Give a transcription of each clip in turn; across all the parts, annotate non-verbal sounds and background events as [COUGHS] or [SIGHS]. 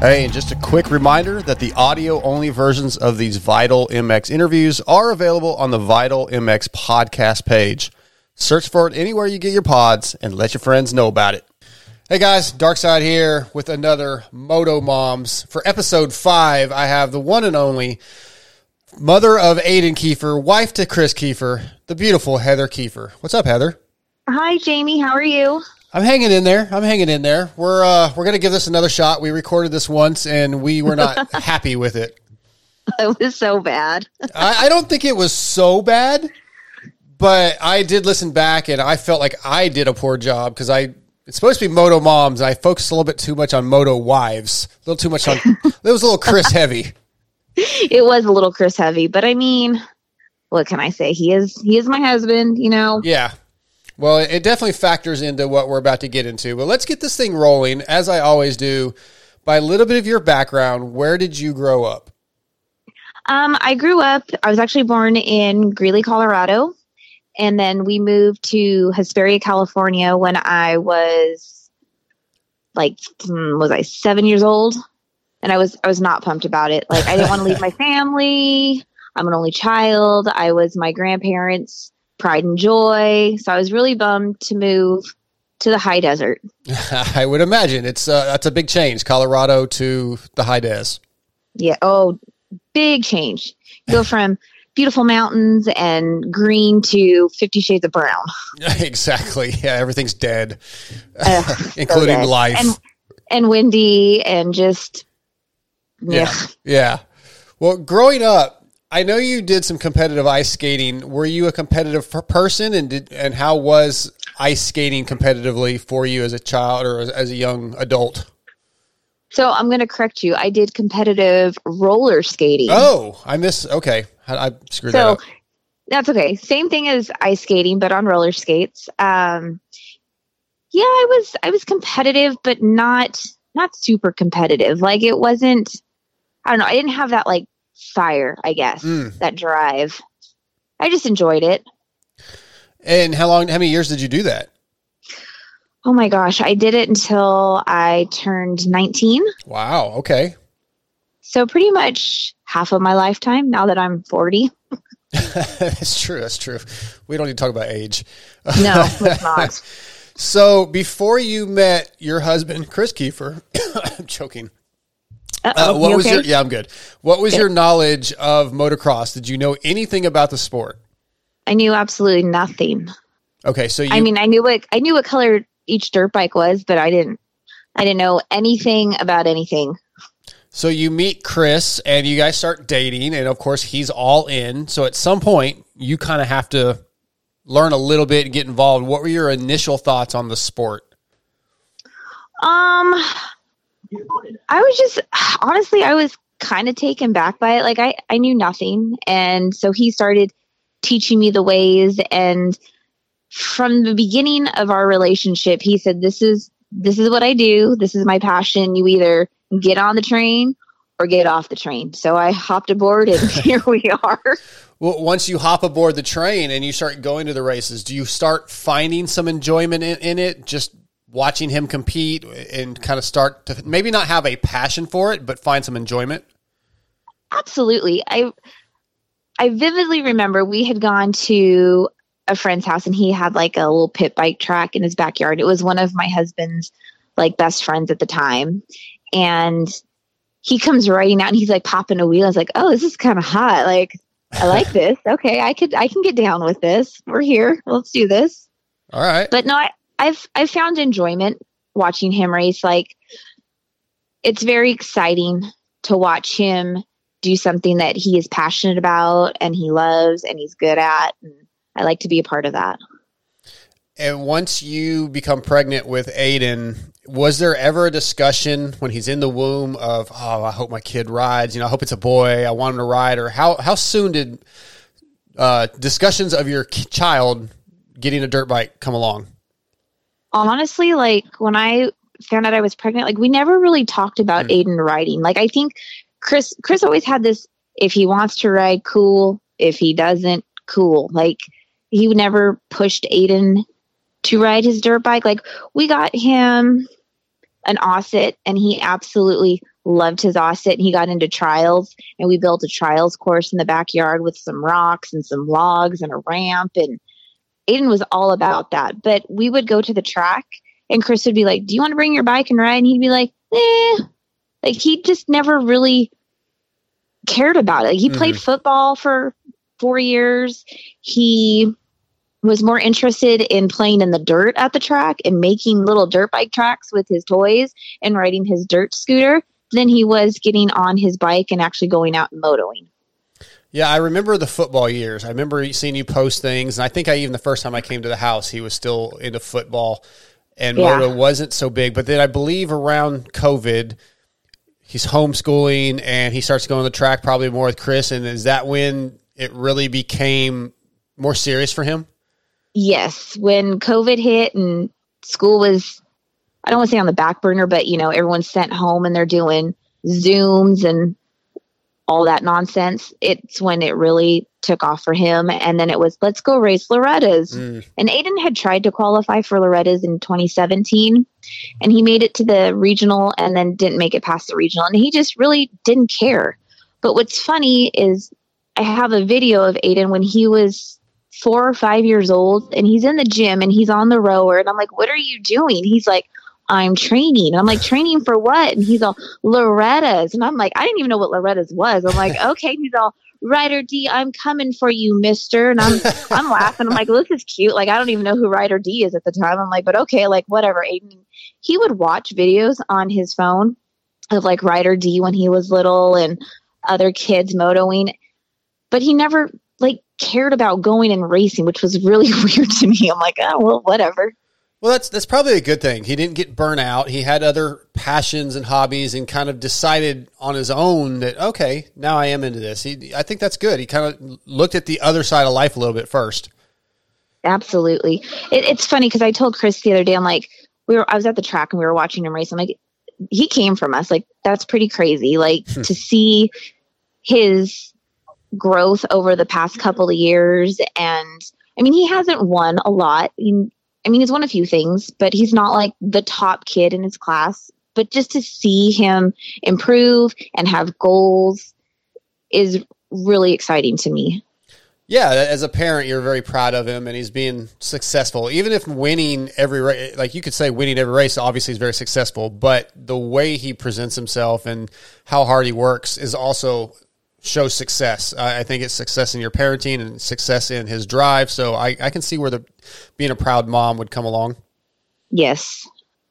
Hey, and just a quick reminder that the audio only versions of these Vital MX interviews are available on the Vital MX podcast page. Search for it anywhere you get your pods and let your friends know about it. Hey guys, Dark Side here with another Moto Moms. For episode five, I have the one and only mother of Aden Keefer, wife to Kris Keefer, the beautiful Heather Keefer. What's up, Heather? Hi, Jamie. How are you? I'm hanging in there. I'm hanging in there. We're uh, we're gonna give this another shot. We recorded this once and we were not [LAUGHS] happy with it. It was so bad. I, I don't think it was so bad, but I did listen back and I felt like I did a poor job because I it's supposed to be Moto Moms and I focused a little bit too much on Moto Wives. A little too much on. [LAUGHS] it was a little Kris heavy. It was a little Kris heavy, but I mean, what can I say? He is he is my husband. You know. Yeah. Well, it definitely factors into what we're about to get into. But let's get this thing rolling, as I always do, by a little bit of your background. Where did you grow up? Um, I grew up. I was actually born in Greeley, Colorado, and then we moved to Hesperia, California when I was like, hmm, was I seven years old? And I was I was not pumped about it. Like I didn't want to leave my [LAUGHS] family. I'm an only child. I was my grandparents' pride and joy. So I was really bummed to move to the high desert. [LAUGHS] I would imagine it's uh, that's a big change, Colorado to the high des. Yeah. Oh, big change. Go [LAUGHS] from beautiful mountains and green to Fifty Shades of Brown. [LAUGHS] exactly. Yeah, everything's dead, so including dead. life. and and windy and just yeah. yeah, yeah. Well, growing up, I know you did some competitive ice skating. Were you a competitive person, and did and how was ice skating competitively for you as a child or as, as a young adult? So I'm going to correct you. I did competitive roller skating. Oh, I miss. Okay, I, I screwed that so up. that's okay. Same thing as ice skating, but on roller skates. Um, yeah, I was I was competitive, but not not super competitive. Like it wasn't. I don't know. I didn't have that like fire. I guess Mm. that drive. I just enjoyed it. And how long? How many years did you do that? Oh my gosh, I did it until I turned 19. Wow. Okay. So pretty much half of my lifetime now that I'm 40. [LAUGHS] that's true. That's true. We don't need to talk about age. No, [LAUGHS] it's not. So before you met your husband, Kris Keefer, [COUGHS] I'm choking. Uh, what you was okay? your? Yeah, I'm good. What was Good. your knowledge of motocross? Did you know anything about the sport? I knew absolutely nothing. Okay, so you. I mean, I knew what I knew what color each dirt bike was, but I didn't I didn't know anything about anything. so you meet Kris, and you guys start dating, and of course he's all in. So at some point, you kind of have to learn a little bit and get involved. What were your initial thoughts on the sport? Um I was just [SIGHS] honestly I was kind of taken back by it. Like I I knew nothing and so he started teaching me the ways and from the beginning of our relationship he said this is this is what I do. This is my passion. You either get on the train or get off the train. So I hopped aboard and [LAUGHS] here we are. Well, once you hop aboard the train and you start going to the races, do you start finding some enjoyment in, in it? Just watching him compete and kind of start to maybe not have a passion for it, but find some enjoyment? absolutely. I i vividly remember we had gone to a friend's house and he had like a little pit bike track in his backyard. It was one of my husband's like best friends at the time. And he comes riding out and he's like popping a wheel. I was like oh this is kind of hot. Like i like [LAUGHS] this. Okay i could i can get down with this. We're here. Let's do this. All right. but no I, i've i've found enjoyment watching him race like it's very exciting to watch him do something that he is passionate about and he loves and he's good at and i like to be a part of that And once you become pregnant with Aiden, was there ever a discussion when he's in the womb of, oh, I hope my kid rides. You know, I hope it's a boy. I want him to ride. Or how how soon did uh, discussions of your child getting a dirt bike come along? Honestly like when i found out i was pregnant like we never really talked about Hmm. aden riding like i think kris kris always had this if he wants to ride cool. If he doesn't cool. Like he never pushed aden to ride his dirt bike. Like we got him an Oset and he absolutely loved his Oset and he got into trials and we built a trials course in the backyard with some rocks and some logs and a ramp and Aden was all about that. But we would go to the track and Kris would be like, Do you want to bring your bike and ride? And he'd be like, Eh. Like he just never really cared about it. He mm-hmm. played football for four years. He was more interested in playing in the dirt at the track and making little dirt bike tracks with his toys and riding his dirt scooter than he was getting on his bike and actually going out and motoing. Yeah, I remember the football years. I remember seeing you post things, and I think I even the first time I came to the house, he was still into football, and yeah. moto wasn't so big. But then I believe around COVID, he's homeschooling and he starts going the track probably more with Kris. And is that when it really became more serious for him? Yes, when COVID hit and school was I don't want to say on the back burner, but you know, everyone's sent home and they're doing Zooms and all that nonsense. It's when it really took off for him. And then it was, let's go race Loretta's. Mm. And Aden had tried to qualify for Loretta's in 2017 and he made it to the regional and then didn't make it past the regional. And he just really didn't care. But what's funny is I have a video of Aden when he was four or five years old and he's in the gym and he's on the rower. And I'm like, what are you doing? He's like, I'm training. And I'm like, training for what? And he's all, Loretta's. And I'm like, I didn't even know what Loretta's was. I'm like, [LAUGHS] okay. he's all, Ryder D, I'm coming for you, mister. And I'm I'm laughing. I'm like, this is cute. Like, I don't even know who Ryder D is at the time. I'm like, but okay, like whatever. Aden, he would watch videos on his phone of like Ryder D when he was little and other kids motoing. But he never like cared about going and racing, which was really [LAUGHS] weird to me. I'm like, oh well, whatever. Well, that's that's probably a good thing. He didn't get burnt out. He had other passions and hobbies, and kind of decided on his own that okay, now I am into this. He, I think that's good. He kind of looked at the other side of life a little bit first. Absolutely, it, it's funny because I told Kris the other day. I'm like, we were I was at the track and we were watching him race. I'm like, he came from us. Like that's pretty crazy. Like hmm. to see his growth over the past couple of years and. I mean, he hasn't won a lot. He, I mean, he's won a few things, but he's not like the top kid in his class. But just to see him improve and have goals is really exciting to me. Yeah, as a parent, you're very proud of him, and he's being successful. Even if winning every race, like you could say, winning every race, obviously, is very successful. But the way he presents himself and how hard he works is also shows success. I, I think it's success in your parenting and success in his drive. So I, I can see where the being a proud mom would come along. Yes,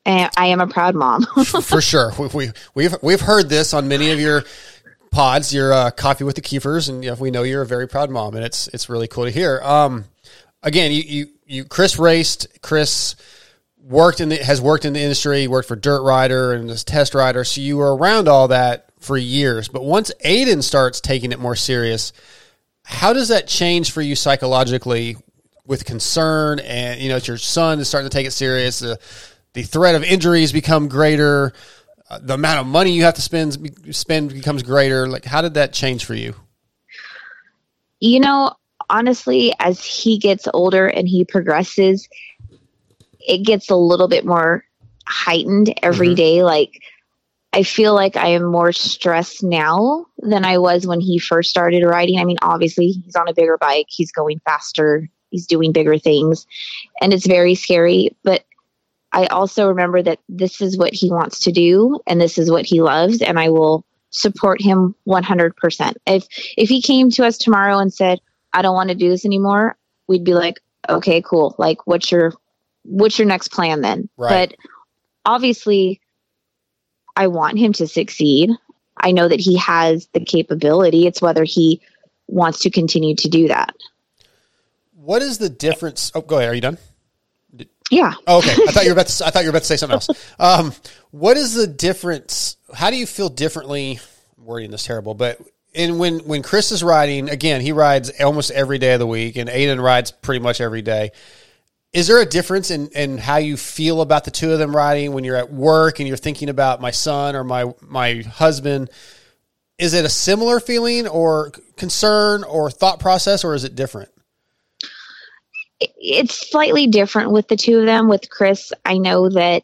I am a proud mom. [LAUGHS] For sure, we, we, we've we've heard this on many of your pods, your uh, coffee with the Keefers, and you know, we know you're a very proud mom, and it's it's really cool to hear. Um, again, you you you Kris raced. Kris worked in the has worked in the industry. Worked for Dirt Rider and as test rider, so you were around all that for years. But once Aden starts taking it more serious, how does that change for you psychologically with concern? And, you know, your son is starting to take it serious. The, the threat of injuries become greater. Uh, the amount of money you have to spend spend becomes greater. Like, how did that change for you? You know, honestly, as he gets older and he progresses, it gets a little bit more heightened every mm-hmm. day. Like, I feel like I am more stressed now than I was when he first started riding. I mean, obviously, he's on a bigger bike, he's going faster, he's doing bigger things, and it's very scary. But I also remember that this is what he wants to do and this is what he loves, and I will support him 100%. If if he came to us tomorrow and said, "I don't want to do this anymore," we'd be like, "Okay, cool. Like what's your what's your next plan then?" Right. But obviously I want him to succeed. I know that he has the capability. It's whether he wants to continue to do that. What is the difference? Oh, go ahead. Are you done? Yeah. Oh, okay. I thought you were about to. I thought you were about to say something else. Um, what is the difference? How do you feel differently? wording this terrible, but and when when Kris is riding again, he rides almost every day of the week, and Aden rides pretty much every day. Is there a difference in, in how you feel about the two of them riding when you're at work and you're thinking about my son or my my husband? Is it a similar feeling or concern or thought process, or is it different? It's slightly different with the two of them. With Kris, I know that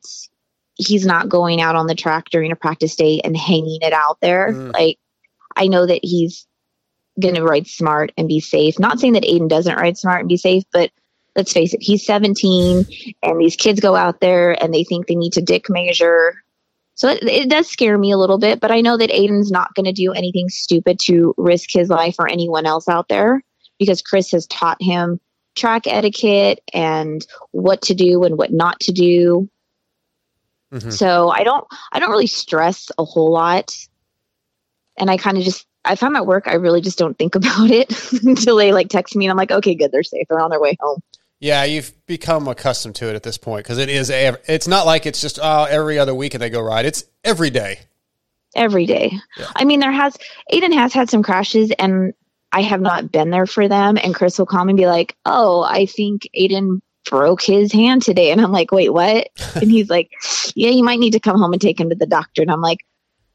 he's not going out on the track during a practice day and hanging it out there. Mm. Like I know that he's going to ride smart and be safe. Not saying that Aden doesn't ride smart and be safe, but let's face it, he's 17 and these kids go out there and they think they need to dick measure. So it, it does scare me a little bit, but I know that Aden's not going to do anything stupid to risk his life or anyone else out there because Kris has taught him track etiquette and what to do and what not to do. Mhm. So I don't I don't really stress a whole lot. And I kind of just if I'm at work, I really just don't think [LAUGHS] about it until they like text me and I'm like, okay, good, they're safe. They're on their way home. Yeah, you've become accustomed to it at this point because it is. ev- It's not like it's just oh, every other weekend they go ride. It's every day. Every day. Yeah. I mean, there has Aden has had some crashes and I have not been there for them. And Kris will come and be like, Oh, I think Aden broke his hand today. And I'm like, wait, what? [LAUGHS] and he's like, Yeah, you might need to come home and take him to the doctor. And I'm like,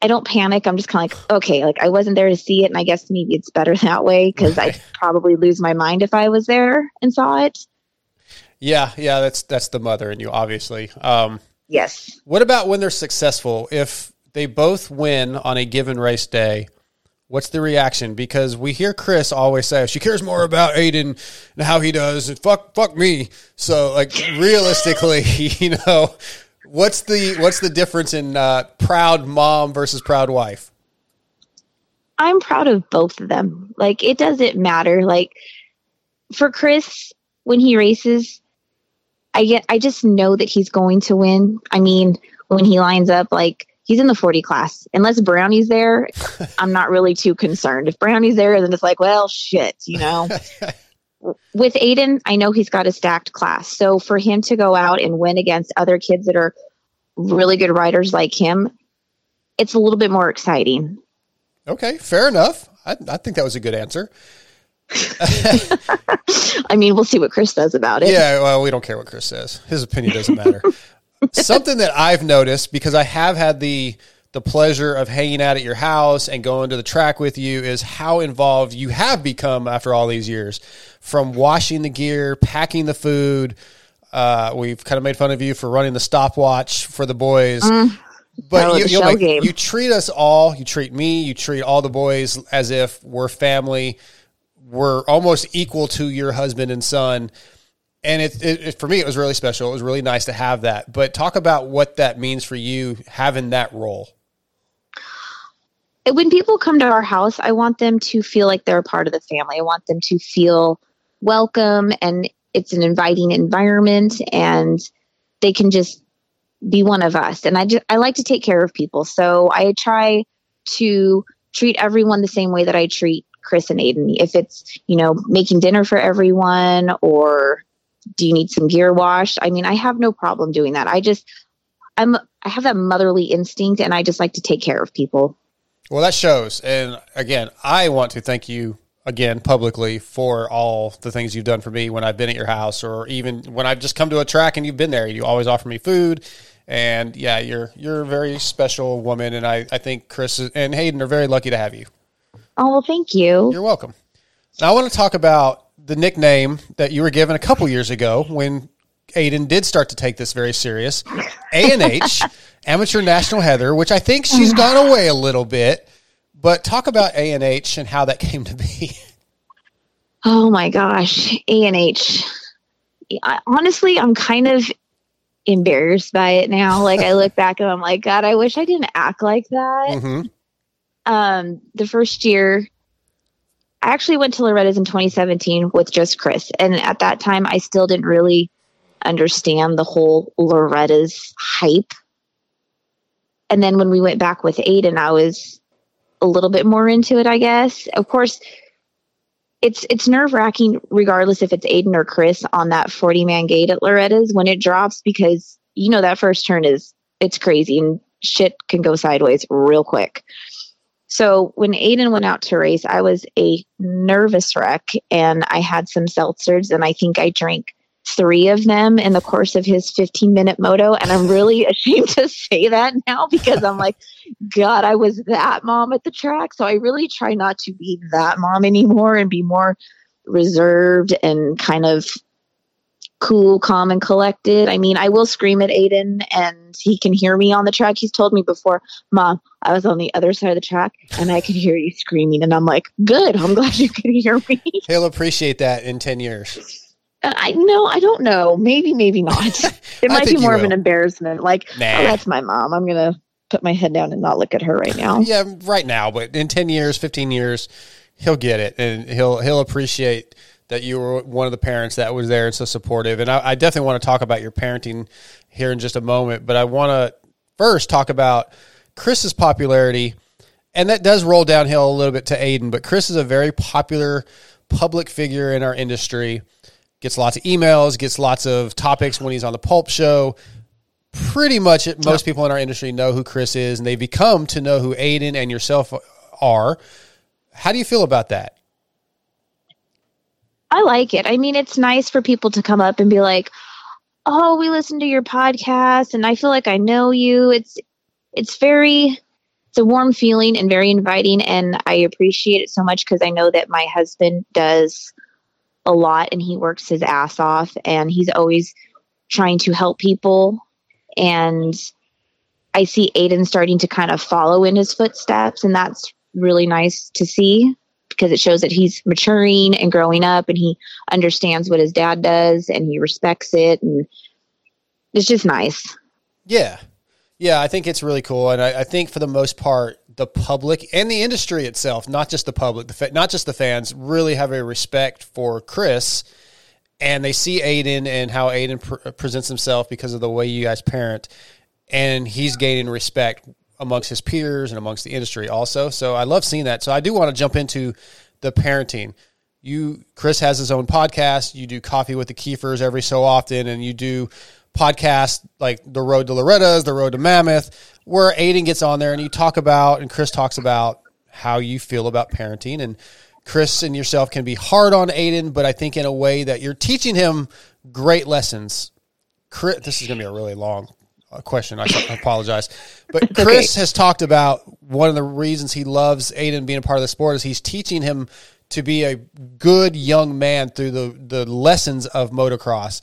I don't panic. I'm just kind of like, okay, like I wasn't there to see it. And I guess maybe it's better [LAUGHS] that way because Right. I'd probably lose my mind if I was there and saw it. Yeah, yeah, that's that's the mother in you, obviously. Um, Yes. what about when they're successful? If they both win on a given race day, what's the reaction? Because we hear Kris always say she cares more about Aden and how he does, and fuck, fuck me. So, like, realistically, [LAUGHS] you know, what's the what's the difference in uh, proud mom versus proud wife? I'm proud of both of them. Like it doesn't matter. Like for Kris, when he races, I get I just know that he's going to win. I mean, when he lines up, like he's in the 40 class. Unless Brownie's there, [LAUGHS] I'm not really too concerned. If Brownie's there, then it's like, well, shit, you know. [LAUGHS] With Aden, I know he's got a stacked class. So for him to go out and win against other kids that are really good riders like him, it's a little bit more exciting. Okay, fair enough. I, I think that was a good answer. [LAUGHS] I mean, we'll see what Kris says about it. Yeah, well, we don't care what Kris says. His opinion doesn't matter. [LAUGHS] Something that I've noticed because I have had the the pleasure of hanging out at your house and going to the track with you is how involved you have become after all these years. From washing the gear, packing the food. Uh, we've kind of made fun of you for running the stopwatch for the boys. that But you, like, you treat us all, you treat me, you treat all the boys as if we're family. We're almost equal to your husband and son and it, it, it for me it was really special. It was really nice to have that. But talk about what that means for you having that role. when people come to our house, I want them to feel like they're a part of the family. I want them to feel welcome and it's an inviting environment and they can just be one of us. And I just I like to take care of people. So I try to treat everyone the same way that I treat Kris and Aden. If it's, you know, making dinner for everyone or do you need some gear washed? I mean, I have no problem doing that. I just I'm I have that motherly instinct and I just like to take care of people. Well, that shows. And again, I want to thank you again publicly for all the things you've done for me when I've been at your house or even when I've just come to a track and you've been there. You always offer me food. And yeah, you're you're a very special woman and I, I think Kris and Aden are very lucky to have you. Oh well, thank you. You're welcome. Now I want to talk about the nickname that you were given a couple years ago when Aden did start to take this very serious. A and H, [LAUGHS] Amateur National Heather, which I think she's gone away a little bit. But talk about A and H and how that came to be. Oh my gosh, A and H. Honestly, I'm kind of embarrassed by it now. Like I look back and I'm like, God, I wish I didn't act like that. hmm Um, the first year, I actually went to Loretta's in 2017 with just Kris, and at that time, I still didn't really understand the whole Loretta's hype. And then when we went back with Aden, I was a little bit more into it, I guess. Of course, it's it's nerve wracking regardless if it's Aden or Kris on that 40 man gate at Loretta's when it drops because you know that first turn is it's crazy and shit can go sideways real quick. So when Aden went out to race, I was a nervous wreck and I had some seltzers and I think I drank three of them in the course of his 15 minute moto. And I'm really [LAUGHS] ashamed to say that now because I'm like, God, I was that mom at the track. So I really try not to be that mom anymore and be more reserved and kind of cool, calm, and collected. I mean, I will scream at Aden and he can hear me on the track. He's told me before, Mom, I was on the other side of the track and I could hear you screaming. And I'm like, Good, I'm [LAUGHS] glad you can hear me. He'll appreciate that in 10 years. Uh, I know, I don't know. Maybe, maybe not. [LAUGHS] [LAUGHS] It might be more of an embarrassment. Like, oh, nah. oh, that's my mom. I'm going to put my head down and not look at her right now. yeah, right now, but in 10 years, 15 years, he'll get it and he'll he'll appreciate that you were one of the parents that was there and so supportive. And I, I definitely want to talk about your parenting here in just a moment, but I want to first talk about Kris's popularity. And that does roll downhill a little bit to Aden, but Kris is a very popular public figure in our industry. Gets lots of emails, gets lots of topics when he's on the Pulp Show. Pretty much, most people in our industry know who Kris is, and they become to know who Aden and yourself are. How do you feel about that? I like it. I mean, it's nice for people to come up and be like, "Oh, we listen to your podcast and I feel like I know you." It's it's very it's a warm feeling and very inviting and I appreciate it so much cuz I know that my husband does a lot and he works his ass off and he's always trying to help people and I see Aden starting to kind of follow in his footsteps and that's really nice to see because it shows that he's maturing and growing up and he understands what his dad does and he respects it and it's just nice. Yeah. Yeah, I think it's really cool. And I, I think for the most part, the public and the industry itself, not just the public, the fa- not just the fans, really have a respect for Kris. And they see Aden and how Aden pr- presents himself because of the way you guys parent. And he's gaining respect amongst his peers and amongst the industry also. So I love seeing that. So I do want to jump into the parenting. You, Kris has his own podcast. You do coffee with the Keefers every so often, and you do podcasts like the Road to Loretta's, the Road to Mammoth, where Aden gets on there and you talk about, and Kris talks about how you feel about parenting. And Kris and yourself can be hard on Aden, but I think in a way that you're teaching him great lessons. Kris, this is going to be a really long a question. I, [COUGHS] apologize, but Kris okay. has talked about one of the reasons he loves Aden being a part of the sport is he's teaching him to be a good young man through the the lessons of motocross,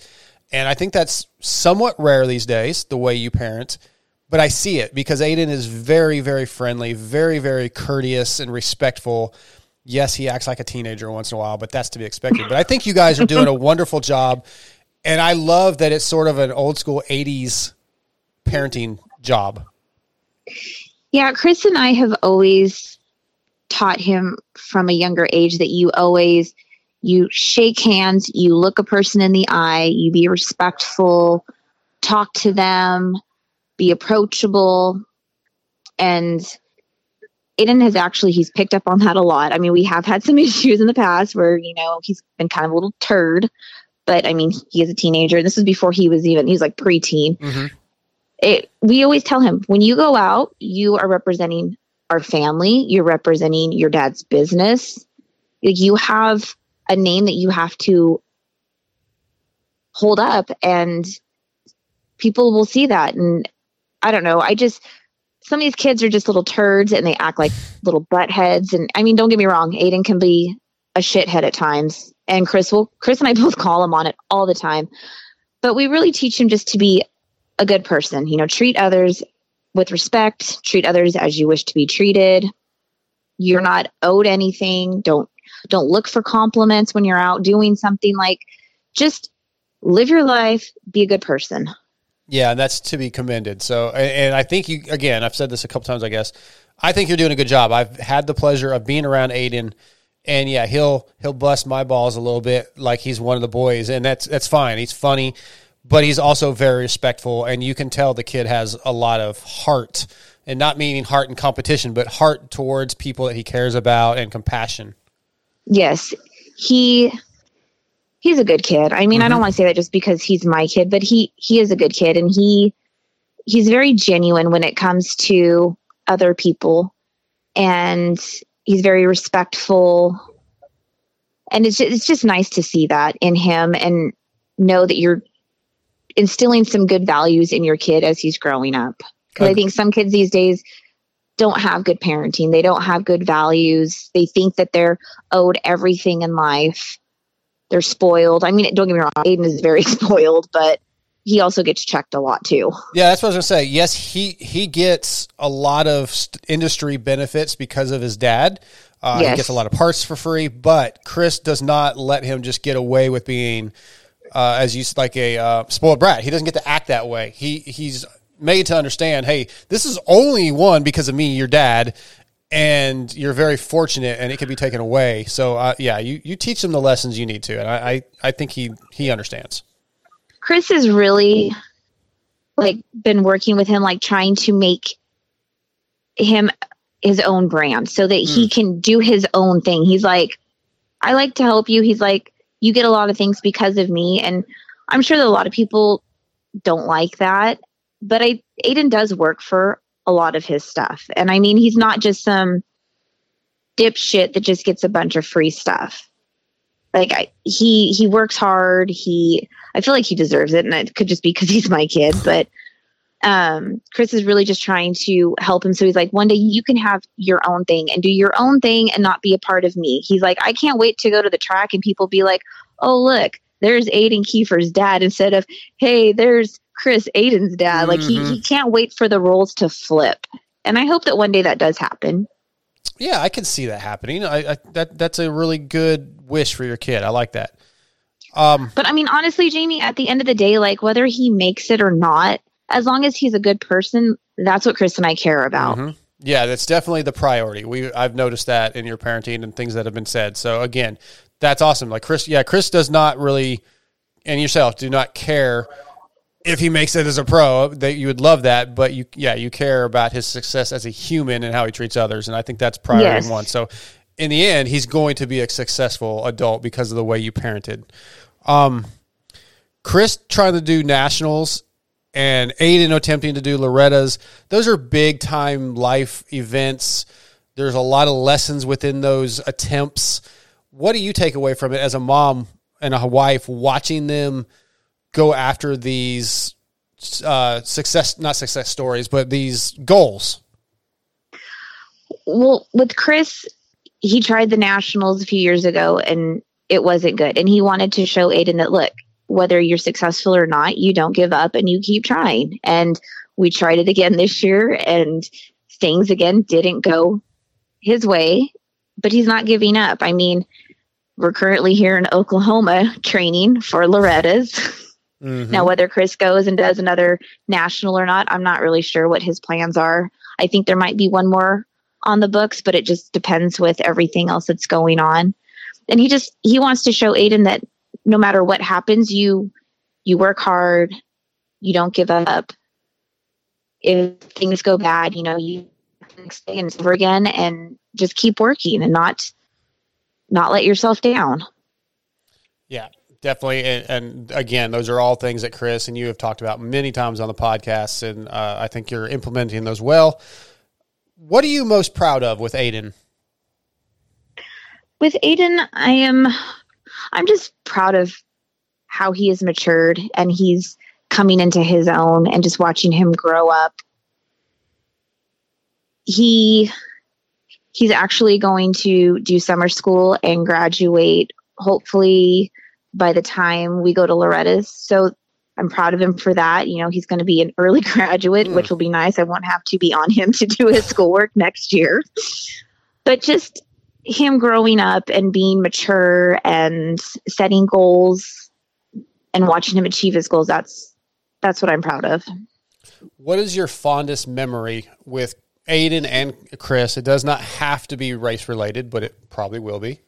and I think that's somewhat rare these days. The way you parent, but I see it because Aden is very very friendly, very very courteous and respectful. Yes, he acts like a teenager once in a while, but that's to be expected. But I think you guys are doing a [LAUGHS] wonderful job. And I love that it's sort of an old school 80s parenting job? Yeah, Kris and I have always taught him from a younger age that you always you shake hands, you look a person in the eye, you be respectful, talk to them, be approachable. And Aden has actually he's picked up on that a lot. I mean, we have had some [LAUGHS] issues in the past where, you know, he's been kind of a little turd. But I mean, he is a teenager. This is before he was even he's like preteen. Mm-hmm it, we always tell him when you go out, you are representing our family, you're representing your dad's business. You have a name that you have to hold up, and people will see that. And I don't know, I just, some of these kids are just little turds and they act like little butt heads. And I mean, don't get me wrong, Aden can be a shithead at times. And Kris will, Kris and I both call him on it all the time. But we really teach him just to be a good person. You know, treat others with respect, treat others as you wish to be treated. You're not owed anything. Don't don't look for compliments when you're out doing something like just live your life, be a good person. Yeah, and that's to be commended. So, and I think you again, I've said this a couple times, I guess. I think you're doing a good job. I've had the pleasure of being around Aden, and yeah, he'll he'll bust my balls a little bit like he's one of the boys, and that's that's fine. He's funny but he's also very respectful, and you can tell the kid has a lot of heart, and not meaning heart in competition, but heart towards people that he cares about and compassion. Yes, he he's a good kid. I mean, mm-hmm. I don't mm-hmm. want to say that just because he's my kid, but he he is a good kid, and he he's very genuine when it comes to other people, and he's very respectful. And it's just, it's just nice to see that in him and know that you're instilling some good values in your kid as he's growing up. Because okay. I think some kids these days don't have good parenting. They don't have good values. They think that they're owed everything in life. they're spoiled. I mean, don't get me wrong, Aden is very [LAUGHS] spoiled, but he also gets checked a lot too. Yeah, that's what I was gonna say. Yes, he he gets a lot of st- industry benefits because of his dad. Uh, yes. He gets a lot of parts for free, but Kris does not let him just get away with being, uh, as you like a uh, spoiled brat. He doesn't get to act that way. He he's made to understand, hey, this is only one because of me, your dad, and you're very fortunate, and it can be taken away. So uh, yeah, you you teach him the lessons you need to, and I I, I think he he understands. Kris has really like been working with him, like trying to make him his own brand so that mm. he can do his own thing. He's like, I like to help you. He's like, you get a lot of things because of me. And I'm sure that a lot of people don't like that but I Aden does work for a lot of his stuff. And I mean, he's not just some dipshit that just gets a bunch of free stuff. Like I, he he works hard. He I feel like he deserves it, and it could just be because he's my kid. But um, Kris is really just trying to help him. So he's like, one day you can have your own thing and do your own thing and not be a part of me. He's like, I can't wait to go to the track and people be like, oh look, there's Aden Keefer's dad instead of hey, there's Kris Aden's dad. Mm-hmm. Like he, he mm-hmm. can't wait for the roles to flip. And I hope that one day that does happen. Yeah, I can see that happening. I, I that that's a really good wish for your kid. I like that. Um, but I mean, honestly, Jamie, at the end of the day, like whether he makes it or not, as long as he's a good person, that's what Kris and I care about. Mm-hmm. Yeah, that's definitely the priority. We I've noticed that in your parenting and things that have been said. So again, that's awesome. Like Kris, yeah, Kris does not really, and yourself do not care if he makes it as a pro, that you would love that. But you, yeah, you care about his success as a human and how he treats others, and I think that's priority yes. one. So, in the end, he's going to be a successful adult because of the way you parented. Um, Kris trying to do nationals and Aden attempting to do Loretta's. Those are big time life events. There's a lot of lessons within those attempts. What do you take away from it as a mom and a wife watching them? go after these uh, success, not success stories, but these goals? Well, with Kris, he tried the nationals a few years ago and it wasn't good. And he wanted to show Aden that, look, whether you're successful or not, you don't give up and you keep trying. And we tried it again this year and things again didn't go his way, but he's not giving up. I mean, we're currently here in Oklahoma training for Loretta's. Mm-hmm. Now, whether Kris goes and does another national or not, I'm not really sure what his plans are. I think there might be one more on the books, but it just depends with everything else that's going on. And he just he wants to show Aden that no matter what happens, you you work hard, you don't give up. If things go bad, you know, you next day and over again and just keep working and not not let yourself down. Yeah, definitely. And, and, again, those are all things that Kris and you have talked about many times on the podcast, and uh, I think you're implementing those well. What are you most proud of with Aden? With Aden, I am. I'm just proud of how he has matured and he's coming into his own, and just watching him grow up. He he's actually going to do summer school and graduate hopefully by the time we go to Loretta's. So I'm proud of him for that. You know, he's going to be an early [LAUGHS] graduate, mm. which will be nice. I won't have to be on him to do his schoolwork next year. But just him growing up and being mature and setting goals and watching him achieve his goals, that's that's what I'm proud of. What is your fondest memory with Aden and Kris? It does not have to be race related, but it probably will be.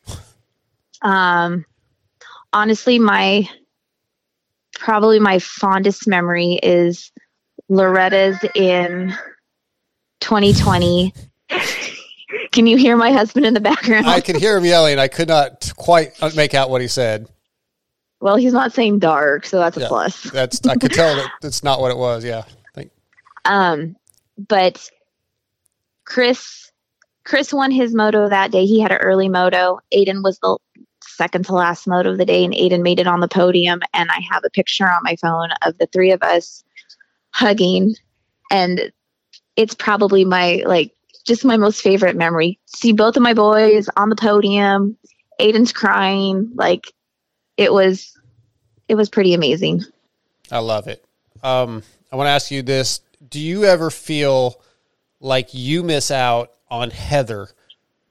Um, honestly, my probably my fondest memory is Loretta's in 2020. [LAUGHS] Can you hear my husband in the background? I can hear him yelling. I could not quite make out what he said. Well, he's not saying dark, so that's a yeah, plus. that's I could tell that [LAUGHS] that's not what it was. Yeah. Thank. Um, but Kris, Kris won his moto that day. He had an early moto. Aden was the second to last moto of the day, and Aden made it on the podium. And I have a picture on my phone of the three of us hugging. And it's probably my, like, just my most favorite memory. See both of my boys on the podium. Aden's crying. Like, it was it was pretty amazing. I love it. Um, I want to ask you this: Do you ever feel like you miss out on Heather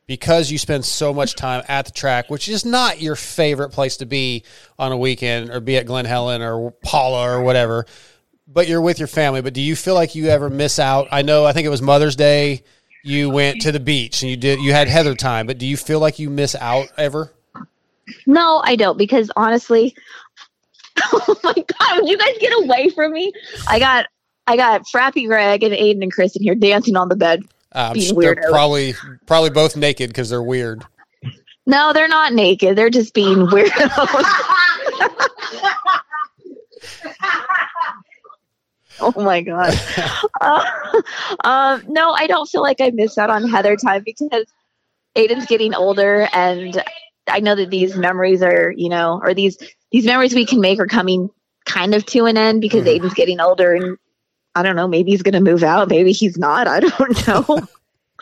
because you spend so much time at the track, which is not your favorite place to be on a weekend, or be at Glen Helen or Pala or whatever? But you're with your family. But do you feel like you ever miss out? I know. I think it was Mother's Day. You went to the beach and you did. You had Heather time. But do you feel like you miss out ever? No, I don't because honestly, [LAUGHS] oh my god, would you guys get away from me? I got I got Frappy Greg and Aden and Kris in here dancing on the bed. Um, Being they're probably probably both naked because they're weird. No, they're not naked. They're just being [LAUGHS] weirdos. [LAUGHS] [LAUGHS] oh my god. [LAUGHS] Uh, um, no, I don't feel like I missed out on Heather time because Aden's getting older, and I know that these memories are, you know, or these these memories we can make are coming kind of to an end because Mhm. Aden's getting older, and I don't know, maybe he's going to move out, maybe he's not. I don't [LAUGHS] know.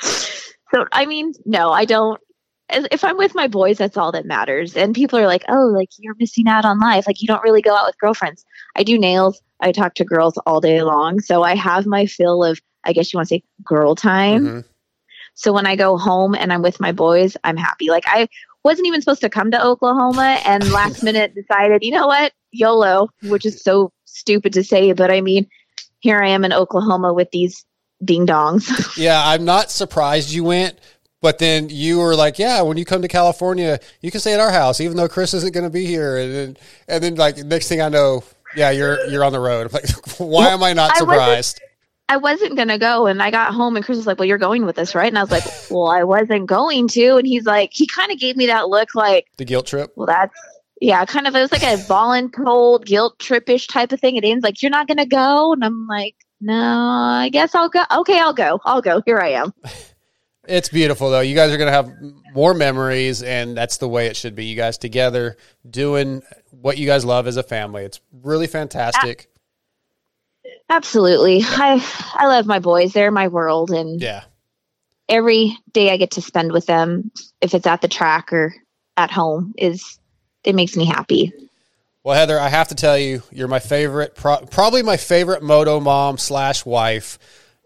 so, I mean, no, I don't. If I'm with my boys, that's all that matters. And people are like, "Oh, like you're missing out on life. Like you don't really go out with girlfriends." I do nails. I talk to girls all day long, so I have my fill of, I guess you want to say, girl time. Mhm. So when I go home and I'm with my boys, I'm happy. Like I wasn't even supposed to come to Oklahoma and last [LAUGHS] minute decided, you know what? YOLO, which is so stupid to say, but I mean, here I am in Oklahoma with these ding dongs. [LAUGHS] Yeah, I'm not surprised you went, but then you were like, "Yeah, when you come to California, you can stay at our house, even though Chris isn't going to be here." And then, and then, like next thing I know, yeah, you're you're on the road. I'm like, [LAUGHS] why am I not I wasn't- surprised? I wasn't going to go and I got home and Kris was like, well, you're going with us, right? And I was like, [LAUGHS] well, I wasn't going to. And he's like, he kind of gave me that look like, The guilt trip. well, that's, yeah, kind of, it was like a voluntold guilt tripish type of thing. And Ian's like, you're not going to go. And I'm like, no, I guess I'll go. Okay, I'll go. I'll go. Here I am. [LAUGHS] It's beautiful though. You guys are going to have more memories, and that's the way it should be. You guys together doing what you guys love as a family. It's really fantastic. Absolutely. I I love my boys. They're my world and Yeah. every day I get to spend with them, if it's at the track or at home, is it makes me happy. Well, Heather, I have to tell you, you're my favorite, pro- probably my favorite moto mom slash wife.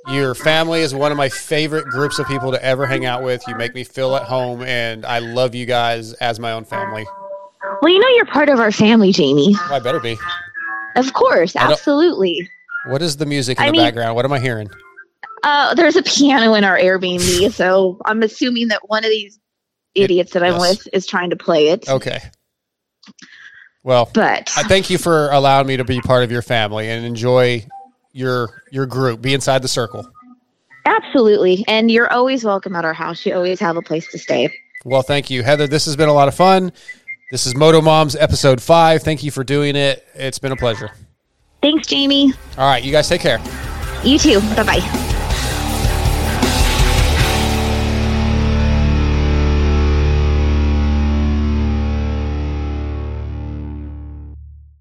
Your family is one of my favorite groups of people to ever hang out with. You make me feel at home, and I love you guys as my own family. Well, you know you're part of our family, Jamie. Well, I better be. Of course, absolutely. What is the music in I the mean- background? What am I hearing? Uh, there's a piano in our Airbnb, [LAUGHS] so I'm assuming that one of these idiots that I'm Yes. with is trying to play it. Okay. Well, But I thank you for allowing me to be part of your family and enjoy your your group. Be inside the circle. absolutely, and you're always welcome at our house. You always have a place to stay. Well, thank you, Heather. This has been a lot of fun. This is Moto Moms episode five. Thank you for doing it. It's been a pleasure. Thanks, Jamie. All right, you guys take care. You too. Bye bye.